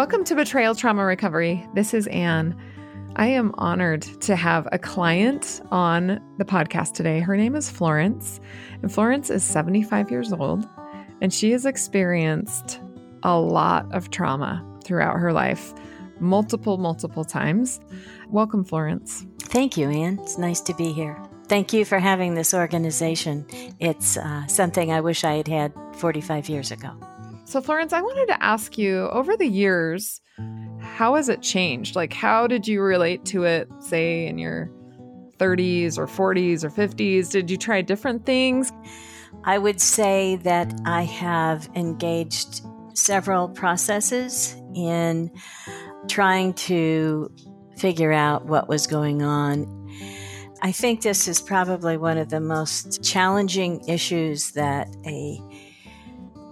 Welcome to Betrayal Trauma Recovery. This is Anne. I am honored to have a client on the podcast today. Her name is Florence, and Florence is 75 years old, and she has experienced a lot of trauma throughout her life, multiple, multiple times. Welcome, Florence. Thank you, Anne. It's nice to be here. Thank you for having this organization. It's uh, something I wish I had had 45 years ago. So, Florence, I wanted to ask you over the years, how has it changed? Like, how did you relate to it, say, in your 30s or 40s or 50s? Did you try different things? I would say that I have engaged several processes in trying to figure out what was going on. I think this is probably one of the most challenging issues that a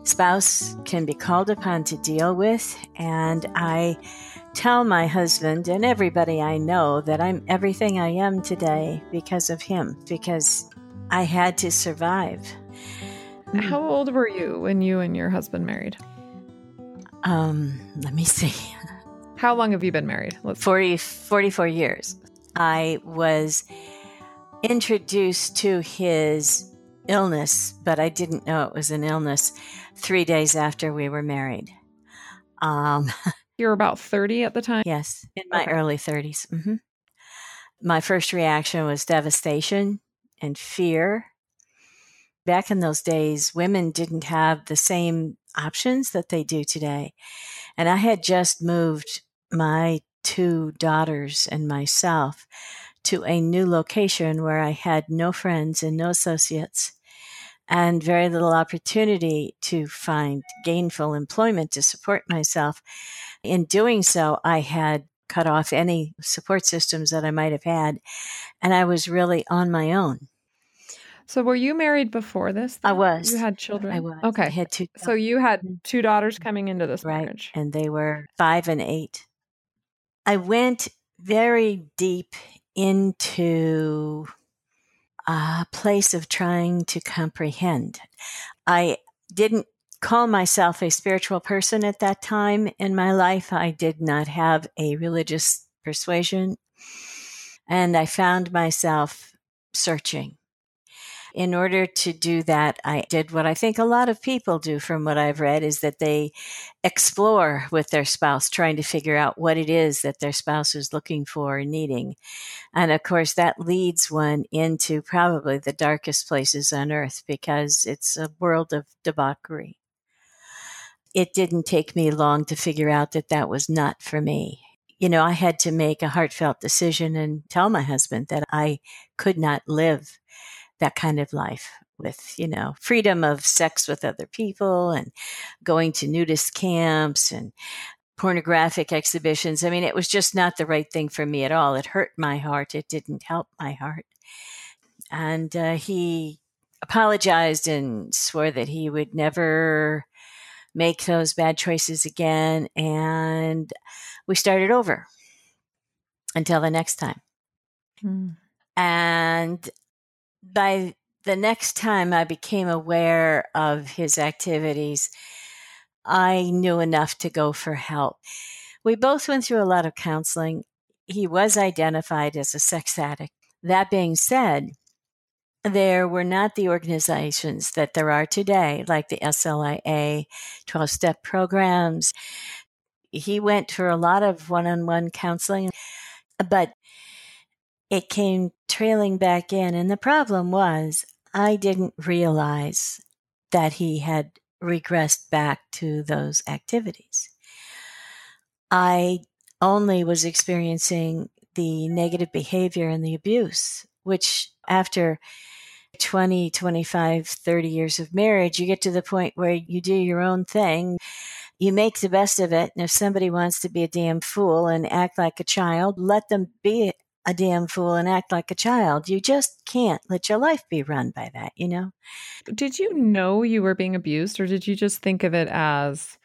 spouse can be called upon to deal with. And I tell my husband and everybody I know that I'm everything I am today because of him, because I had to survive. How old were you when you and your husband married? Um, let me see. How long have you been married? Let's 40, 44 years. I was introduced to his illness, but I didn't know it was an illness three days after we were married. Um, you were about 30 at the time? Yes, in my okay. early 30s. Mm-hmm. My first reaction was devastation and fear. Back in those days, women didn't have the same options that they do today. And I had just moved my two daughters and myself to a new location where I had no friends and no associates and very little opportunity to find gainful employment to support myself. In doing so, I had cut off any support systems that I might have had, and I was really on my own. So, were you married before this? Then? I was. You had children. I was. Okay. I had two. So you had two daughters coming into this right. marriage, and they were five and eight. I went very deep into a place of trying to comprehend. I didn't call myself a spiritual person at that time in my life. I did not have a religious persuasion. And I found myself searching in order to do that, I did what I think a lot of people do from what I've read is that they explore with their spouse, trying to figure out what it is that their spouse is looking for and needing. And of course, that leads one into probably the darkest places on earth because it's a world of debauchery. It didn't take me long to figure out that that was not for me you know, I had to make a heartfelt decision and tell my husband that I could not live that kind of life with, you know, freedom of sex with other people and going to nudist camps and pornographic exhibitions. I mean, it was just not the right thing for me at all. It hurt my heart. It didn't help my heart. And uh, he apologized and swore that he would never make those bad choices again. And we started over until the next time. Mm. And by the next time I became aware of his activities, I knew enough to go for help. We both went through a lot of counseling. He was identified as a sex addict. That being said, there were not the organizations that there are today, like the SLAA, 12 step programs. He went for a lot of one on one counseling, but it came trailing back in. And the problem was, I didn't realize that he had regressed back to those activities. I only was experiencing the negative behavior and the abuse, which after 20, 25, 30 years of marriage, you get to the point where you do your own thing. You make the best of it. And if somebody wants to be a damn fool and act like a child, let them be a damn fool and act like a child. You just can't let your life be run by that, you know? Did you know you were being abused or did you just think of it as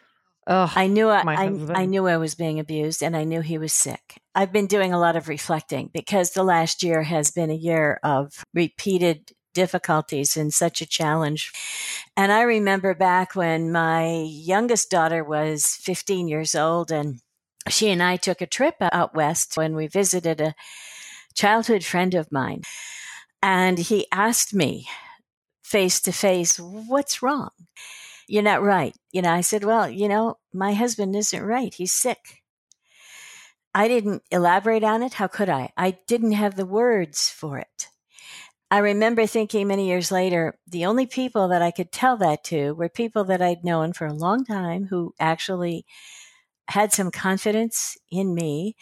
Oh, I knew I, I, I, knew I was being abused and I knew he was sick. I've been doing a lot of reflecting because the last year has been a year of repeated difficulties and such a challenge. And I remember back when my youngest daughter was 15 years old and she and I took a trip out west when we visited a childhood friend of mine. And he asked me face to face, What's wrong? You're not right. You know, I said, Well, you know, my husband isn't right. He's sick. I didn't elaborate on it. How could I? I didn't have the words for it. I remember thinking many years later, the only people that I could tell that to were people that I'd known for a long time who actually had some confidence in me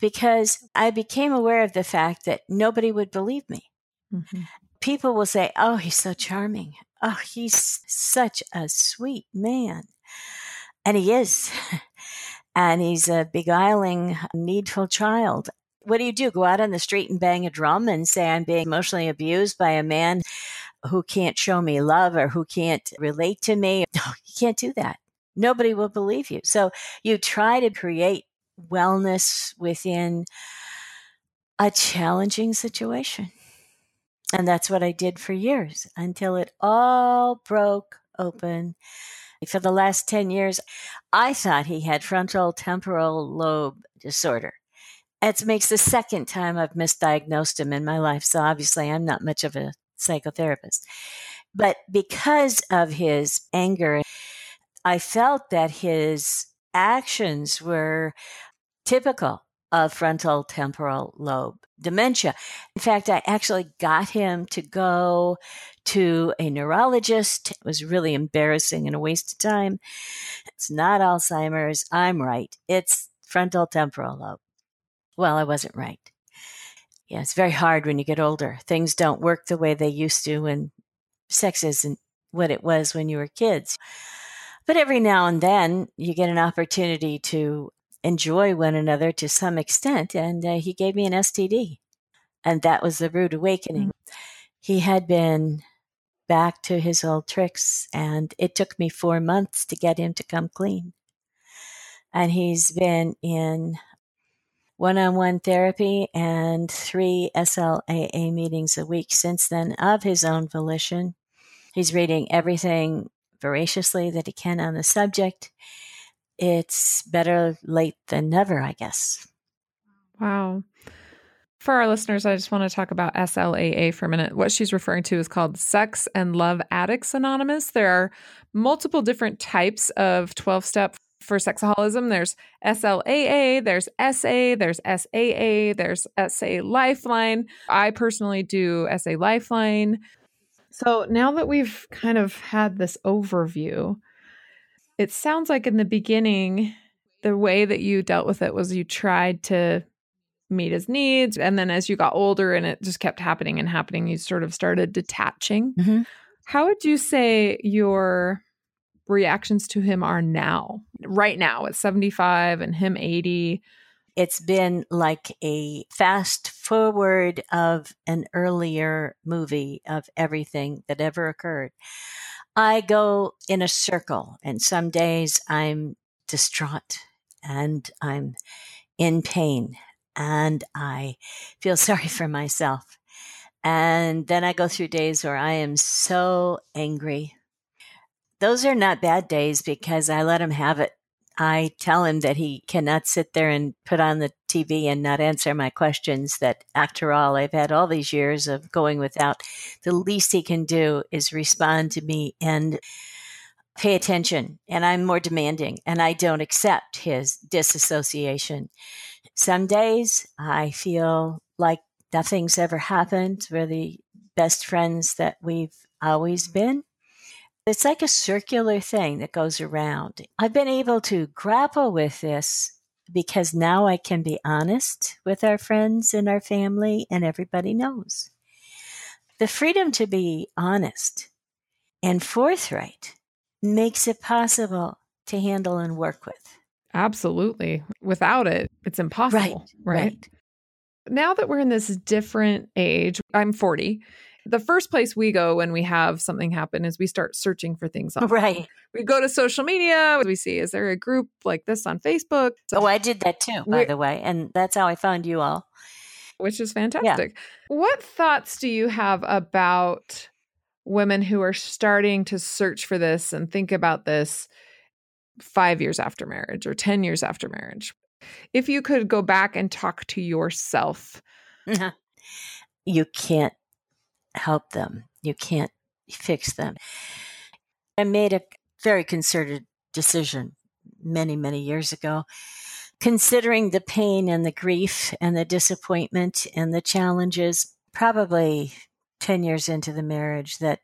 because I became aware of the fact that nobody would believe me. Mm-hmm. People will say, Oh, he's so charming. Oh, he's such a sweet man. And he is. and he's a beguiling, needful child. What do you do? Go out on the street and bang a drum and say, I'm being emotionally abused by a man who can't show me love or who can't relate to me? No, you can't do that. Nobody will believe you. So you try to create wellness within a challenging situation. And that's what I did for years until it all broke open. For the last 10 years, I thought he had frontal temporal lobe disorder. It makes the second time I've misdiagnosed him in my life. So obviously, I'm not much of a psychotherapist. But because of his anger, I felt that his actions were typical of frontal temporal lobe dementia. In fact, I actually got him to go to a neurologist. It was really embarrassing and a waste of time. It's not Alzheimer's. I'm right. It's frontal temporal lobe. Well, I wasn't right. Yeah, it's very hard when you get older. Things don't work the way they used to, and sex isn't what it was when you were kids. But every now and then you get an opportunity to enjoy one another to some extent. And uh, he gave me an STD. And that was the rude awakening. Mm-hmm. He had been back to his old tricks, and it took me four months to get him to come clean. And he's been in one on one therapy and three SLAA meetings a week since then of his own volition. He's reading everything voraciously that he can on the subject it's better late than never, I guess. Wow. For our listeners, I just want to talk about SLAA for a minute. What she's referring to is called Sex and Love Addicts Anonymous. There are multiple different types of 12 step for sexaholism. There's SLAA, there's SA, there's SAA, there's SA Lifeline. I personally do SA Lifeline. So now that we've kind of had this overview, it sounds like in the beginning, the way that you dealt with it was you tried to meet his needs. And then as you got older and it just kept happening and happening, you sort of started detaching. Mm-hmm. How would you say your reactions to him are now, right now at 75 and him 80? It's been like a fast forward of an earlier movie of everything that ever occurred. I go in a circle, and some days I'm distraught and I'm in pain and I feel sorry for myself. And then I go through days where I am so angry. Those are not bad days because I let them have it. I tell him that he cannot sit there and put on the TV and not answer my questions. That after all, I've had all these years of going without. The least he can do is respond to me and pay attention. And I'm more demanding and I don't accept his disassociation. Some days I feel like nothing's ever happened. We're the best friends that we've always been. It's like a circular thing that goes around. I've been able to grapple with this because now I can be honest with our friends and our family, and everybody knows. The freedom to be honest and forthright makes it possible to handle and work with. Absolutely. Without it, it's impossible. Right. Right. right. Now that we're in this different age, I'm 40 the first place we go when we have something happen is we start searching for things online. Right. We go to social media. We see, is there a group like this on Facebook? So oh, I did that too, by the way. And that's how I found you all. which is fantastic. Yeah. What thoughts do you have about women who are starting to search for this and think about this five years after marriage or 10 years after marriage? If you could go back and talk to yourself, you can't help them, you can't fix them. I made a very concerted decision many, many years ago, considering the pain and the grief and the disappointment and the challenges, probably 10 years into the marriage, that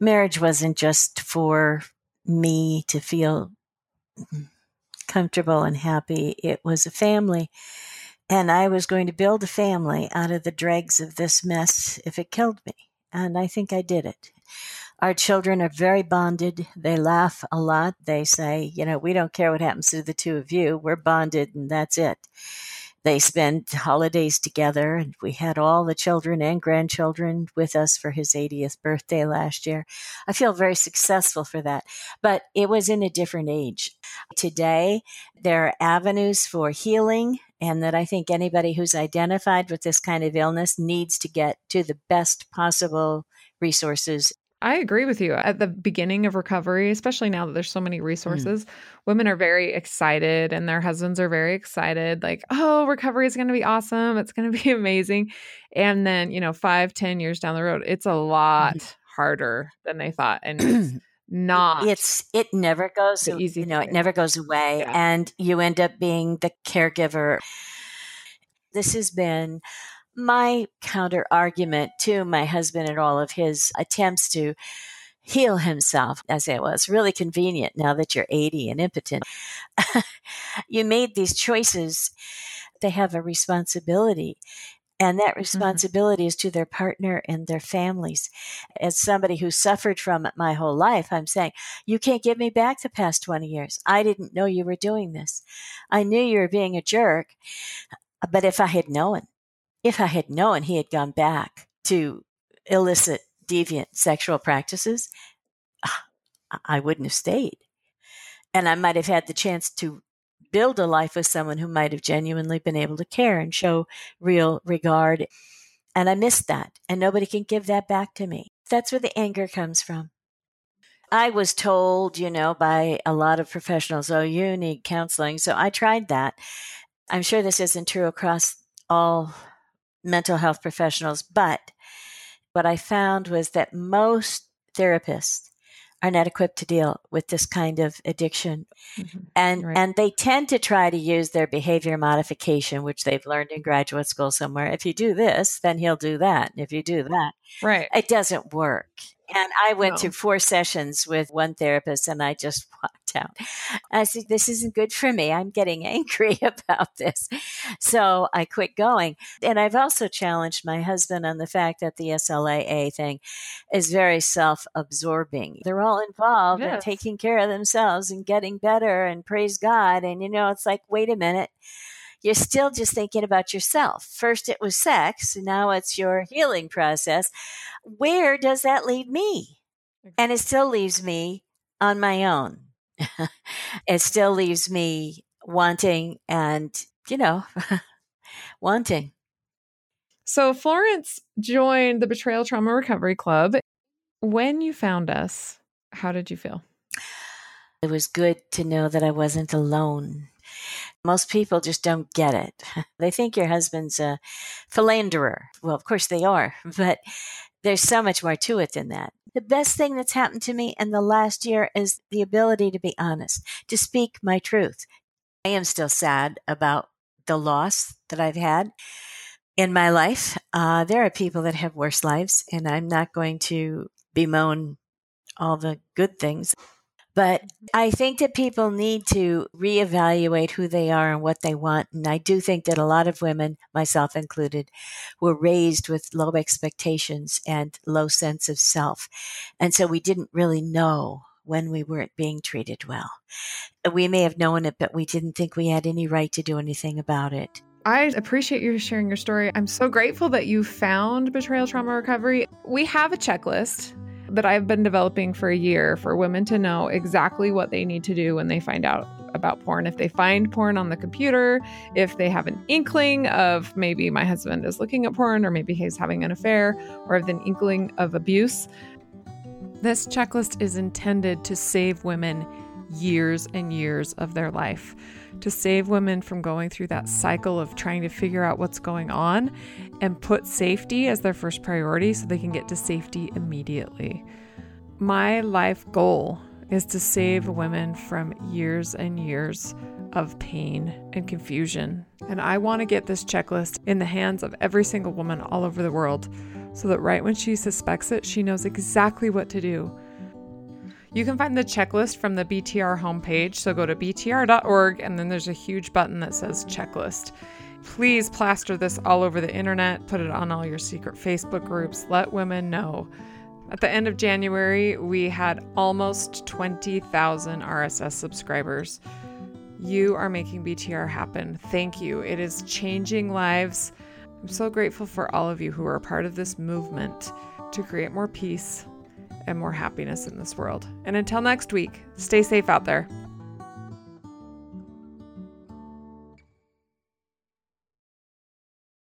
marriage wasn't just for me to feel comfortable and happy. It was a family. And I was going to build a family out of the dregs of this mess if it killed me. And I think I did it. Our children are very bonded. They laugh a lot. They say, you know, we don't care what happens to the two of you. We're bonded and that's it. They spend holidays together and we had all the children and grandchildren with us for his 80th birthday last year. I feel very successful for that, but it was in a different age. Today, there are avenues for healing and that I think anybody who's identified with this kind of illness needs to get to the best possible resources I agree with you. At the beginning of recovery, especially now that there's so many mm. resources, mm. women are very excited and their husbands are very excited, like, oh, recovery is going to be awesome. It's going to be amazing. And then, you know, five, ten years down the road, it's a mm-hmm. lot mm. harder than they thought. And it's not. It's, it never goes, easy you know, it never goes away. Yeah. And you end up being the caregiver. This has been my counter argument to my husband and all of his attempts to heal himself, as it was really convenient now that you're 80 and impotent. you made these choices. They have a responsibility. And that mm-hmm. responsibility mm-hmm. is to their partner and their families. As somebody who suffered from it my whole life, I'm saying, you can't give me back the past 20 years. I didn't know you were doing this. I knew you were being a jerk. But if I had known, if I had known he had gone back to illicit, deviant sexual practices, ah, I wouldn't have stayed. And I might have had the chance to build a life with someone who might have genuinely been able to care and show real regard. And I missed that. And nobody can give that back to me. That's where the anger comes from. I was told, you know, by a lot of professionals, oh, you need counseling. So I tried that. I'm sure this isn't true across all mental health professionals. But what I found was that most therapists are not equipped to deal with this kind of addiction. Mm-hmm. And right. and they tend to try to use their behavior modification, which they've learned in graduate school somewhere. If you do this, then he'll do that. If you do that, right. it doesn't work. And I went no. through four sessions with one therapist and I just walked out. I said, This isn't good for me. I'm getting angry about this. So I quit going. And I've also challenged my husband on the fact that the SLAA thing is very self absorbing. They're all involved yes. in taking care of themselves and getting better and praise God. And, you know, it's like, wait a minute you're still just thinking about yourself. First it was sex, now it's your healing process. Where does that leave me? And it still leaves me on my own. it still leaves me wanting and, you know, wanting. So Florence joined the Betrayal Trauma Recovery Club. When you found us, how did you feel? It was good to know that I wasn't alone. Most people just don't get it. They think your husband's a philanderer. Well, of course they are, but there's so much more to it than that. The best thing that's happened to me in the last year is the ability to be honest, to speak my truth. I am still sad about the loss that I've had in my life. Uh, there are people that have worse lives, and I'm not going to bemoan all the good things. But mm-hmm. I think that people need to reevaluate who they are and what they want. And I do think that a lot of women, myself included, were raised with low expectations and low sense of self. And so we didn't really know when we weren't being treated well. We may have known it, but we didn't think we had any right to do anything about it. I appreciate you sharing your story. I'm so grateful that you found Betrayal Trauma Recovery. We have a checklist that I've been developing for a year for women to know exactly what they need to do when they find out about porn. If they find porn on the computer, if they have an inkling of maybe my husband is looking at porn or maybe he's having an affair or have an inkling of abuse, this checklist is intended to save women years and years of their life, to save women from going through that cycle of trying to figure out what's going on and put safety as their first priority so they can get to safety immediately. My life goal is to save women from years and years of pain and confusion. And I want to get this checklist in the hands of every single woman all over the world so that right when she suspects it, she knows exactly what to do. You can find the checklist from the BTR homepage. So go to btr.org and then there's a huge button that says checklist. Please plaster this all over the internet, put it on all your secret Facebook groups, let women know. At the end of January, we had almost 20,000 RSS subscribers. You are making BTR happen. Thank you. It is changing lives. I'm so grateful for all of you who are part of this movement to create more peace and more happiness in this world. And until next week, stay safe out there.